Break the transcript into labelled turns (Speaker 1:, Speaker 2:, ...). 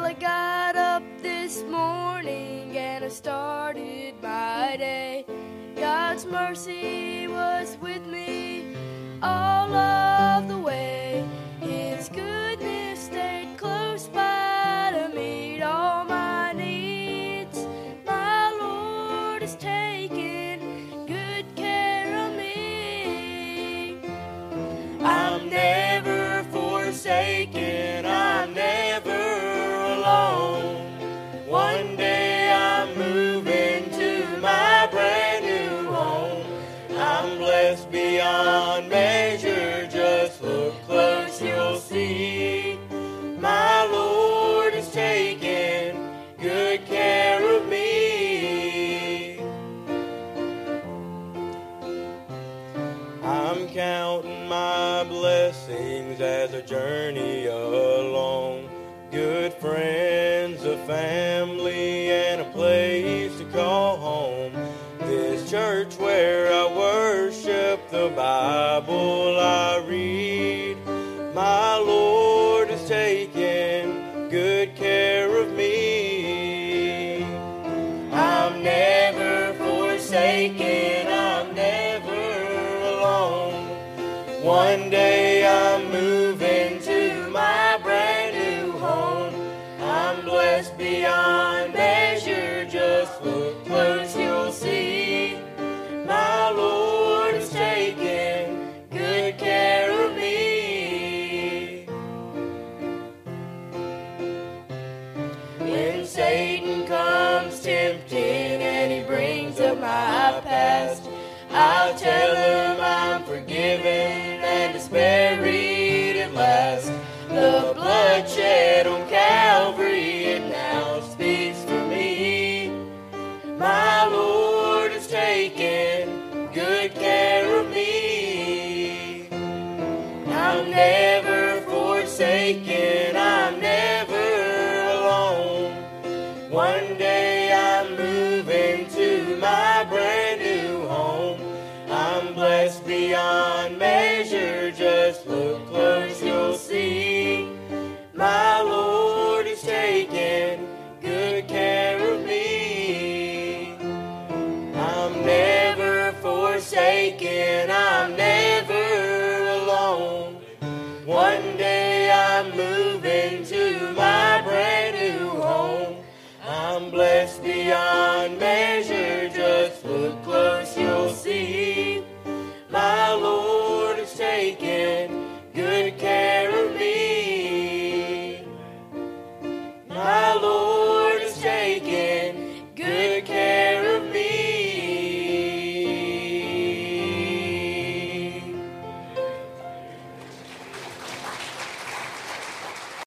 Speaker 1: Well, I got up this morning and I started my day. God's mercy was with me all of the way. His goodness stayed close by to meet all my needs. My Lord has taken good care of me.
Speaker 2: I'm never forsaken. I'm blessed beyond measure, just look close, you'll see. My Lord is taking good care of me. I'm counting my blessings as I journey along. Good friends, a family, and a place the Bible I read. My Lord is taking good care of me. I'm never forsaken, I'm never alone. One day I'll tell him I'm forgiven and it's buried at last. The bloodshed on Calvary it now speaks for me. My Lord is taken good care of me. I'm never forsaken, I'm never alone. One day I'm moving to my brand beyond measure, just look close, you'll see. My Lord is taking good care of me. I'm never forsaken, I'm never alone. One day I'm moving to my brand new home. I'm blessed beyond measure. good care.